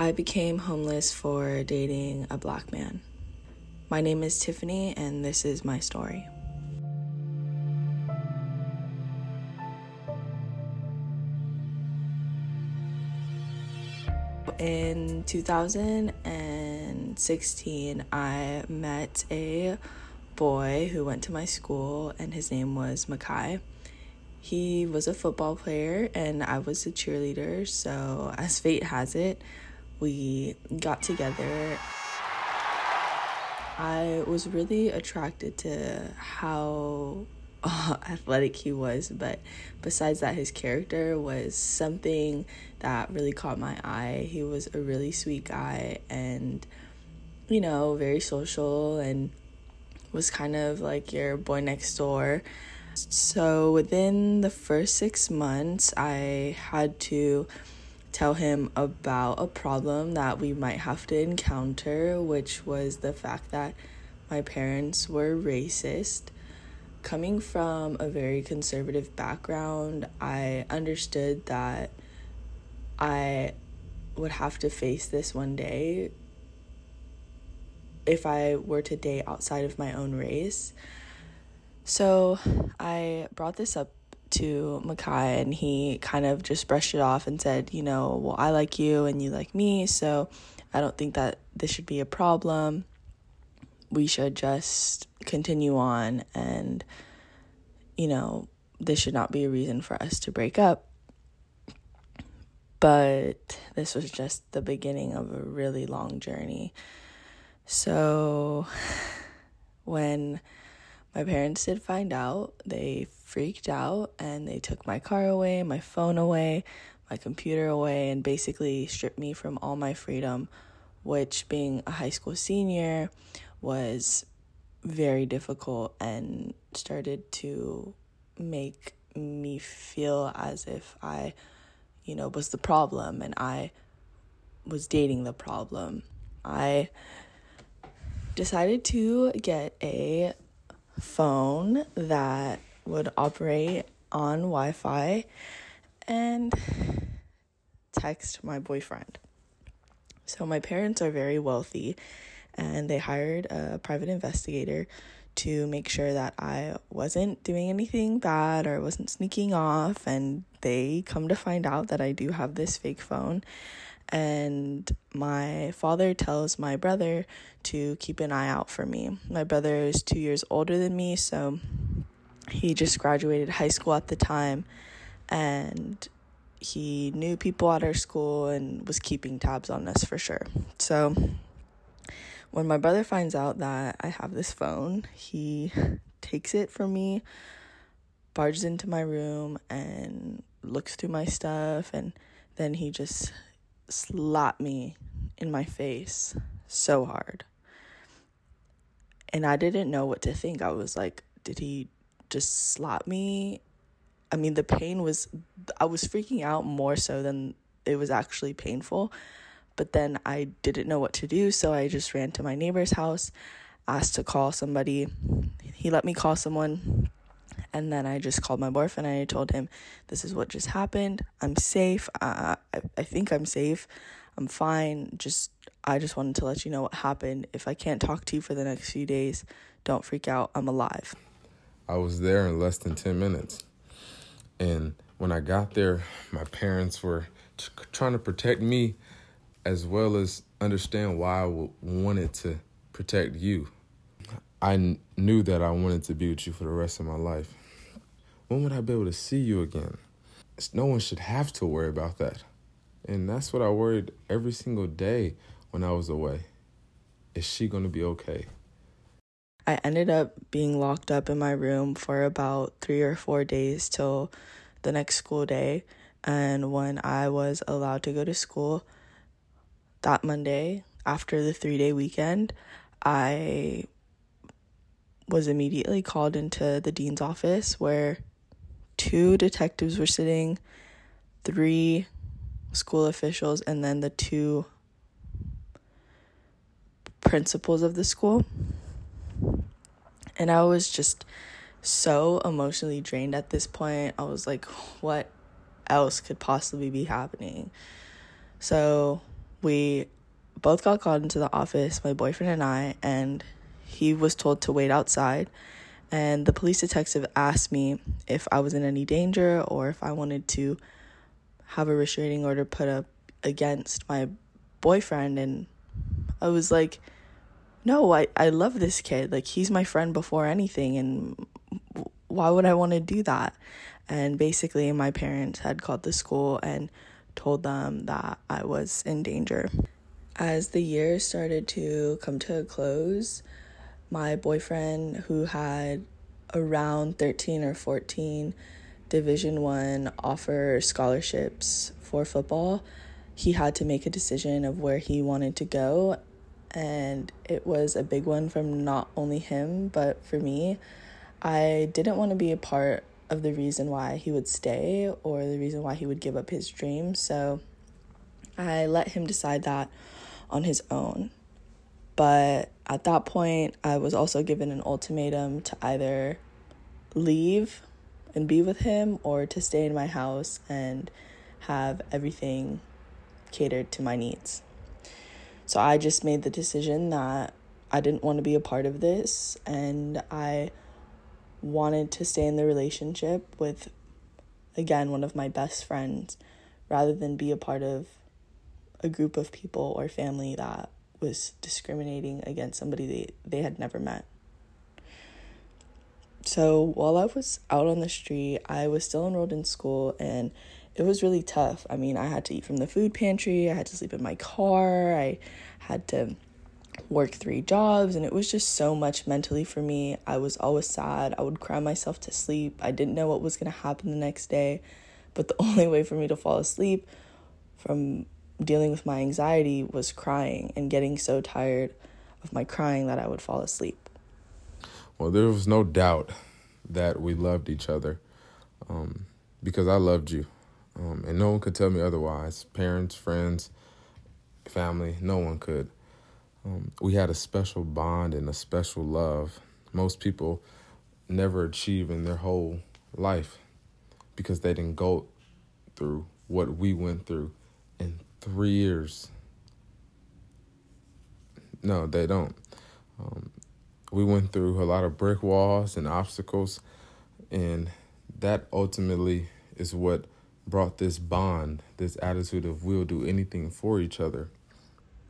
I became homeless for dating a black man. My name is Tiffany, and this is my story. In 2016, I met a boy who went to my school, and his name was Makai. He was a football player, and I was a cheerleader. So, as fate has it, we got together. I was really attracted to how uh, athletic he was, but besides that, his character was something that really caught my eye. He was a really sweet guy and, you know, very social and was kind of like your boy next door. So within the first six months, I had to tell him about a problem that we might have to encounter, which was the fact that my parents were racist. Coming from a very conservative background, I understood that I would have to face this one day if I were to date outside of my own race. So I brought this up to Makai and he kind of just brushed it off and said, you know, well, I like you and you like me, so I don't think that this should be a problem. We should just continue on and, you know, this should not be a reason for us to break up. But this was just the beginning of a really long journey. So when my parents did find out. They freaked out and they took my car away, my phone away, my computer away, and basically stripped me from all my freedom, which, being a high school senior, was very difficult and started to make me feel as if I, you know, was the problem and I was dating the problem. I decided to get a phone that would operate on Wi Fi and text my boyfriend. So, my parents are very wealthy and they hired a private investigator to make sure that I wasn't doing anything bad or wasn't sneaking off. And they come to find out that I do have this fake phone and my father tells my brother to keep an eye out for me. My brother is two years older than me, so he just graduated high school at the time and he knew people at our school and was keeping tabs on us for sure. So when my brother finds out that I have this phone, he takes it from me, barges into my room, and looks through my stuff, and then he just slapped me in my face so hard. And I didn't know what to think. I was like, did he just slap me? I mean, the pain was, I was freaking out more so than it was actually painful. But then I didn't know what to do. So I just ran to my neighbor's house, asked to call somebody. He let me call someone. And then I just called my boyfriend and I told him, This is what just happened. I'm safe. Uh, I, I think I'm safe. I'm fine. Just, I just wanted to let you know what happened. If I can't talk to you for the next few days, don't freak out. I'm alive. I was there in less than 10 minutes. And when I got there, my parents were t- trying to protect me as well as understand why I wanted to protect you. I knew that I wanted to be with you for the rest of my life. When would I be able to see you again? No one should have to worry about that. And that's what I worried every single day when I was away. Is she going to be okay? I ended up being locked up in my room for about three or four days till the next school day. And when I was allowed to go to school that Monday after the three day weekend, I was immediately called into the dean's office where two detectives were sitting, three school officials, and then the two principals of the school. And I was just so emotionally drained at this point. I was like, what else could possibly be happening? So we both got called into the office, my boyfriend and I, and he was told to wait outside. And the police detective asked me if I was in any danger or if I wanted to have a restraining order put up against my boyfriend. And I was like, no, I, I love this kid. Like, he's my friend before anything. And why would I want to do that? And basically, my parents had called the school and told them that I was in danger. As the year started to come to a close, my boyfriend who had around 13 or 14 division 1 offer scholarships for football, he had to make a decision of where he wanted to go and it was a big one from not only him but for me. I didn't want to be a part of the reason why he would stay or the reason why he would give up his dream So I let him decide that on his own. But at that point, I was also given an ultimatum to either leave and be with him or to stay in my house and have everything catered to my needs. So I just made the decision that I didn't want to be a part of this and I wanted to stay in the relationship with, again, one of my best friends rather than be a part of a group of people or family that was discriminating against somebody they, they had never met. So while I was out on the street, I was still enrolled in school and it was really tough. I mean, I had to eat from the food pantry, I had to sleep in my car, I had to work three jobs and it was just so much mentally for me. I was always sad. I would cry myself to sleep. I didn't know what was going to happen the next day, but the only way for me to fall asleep from dealing with my anxiety was crying and getting so tired of my crying that I would fall asleep. Well, there was no doubt that we loved each other um, because I loved you. Um, and no one could tell me otherwise. Parents, friends, family, no one could. Um, we had a special bond and a special love. Most people never achieve in their whole life because they didn't go through what we went through three years. No, they don't. Um, we went through a lot of brick walls and obstacles, and that ultimately is what brought this bond, this attitude of we'll do anything for each other.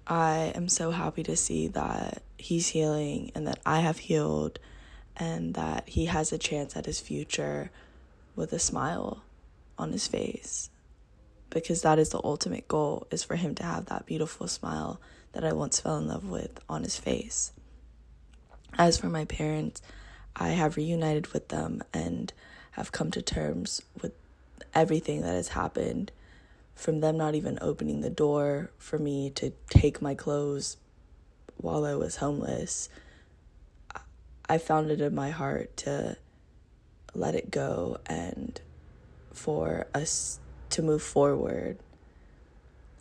I am so happy to see that he's healing and that I have healed and that he has a chance at his future with a smile on his face because that is the ultimate goal is for him to have that beautiful smile that I once fell in love with on his face. As for my parents, I have reunited with them and have come to terms with everything that has happened from them not even opening the door for me to take my clothes while I was homeless, I found it in my heart to let it go and for us to move forward.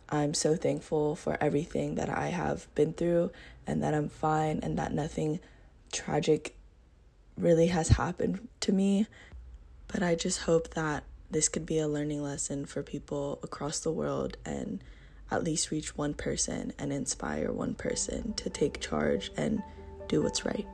I'm so thankful for everything that I have been through and that I'm fine and that nothing tragic really has happened to me. But I just hope that this could be a learning lesson for people across the world and at least reach one person and inspire one person to take charge and do what's right.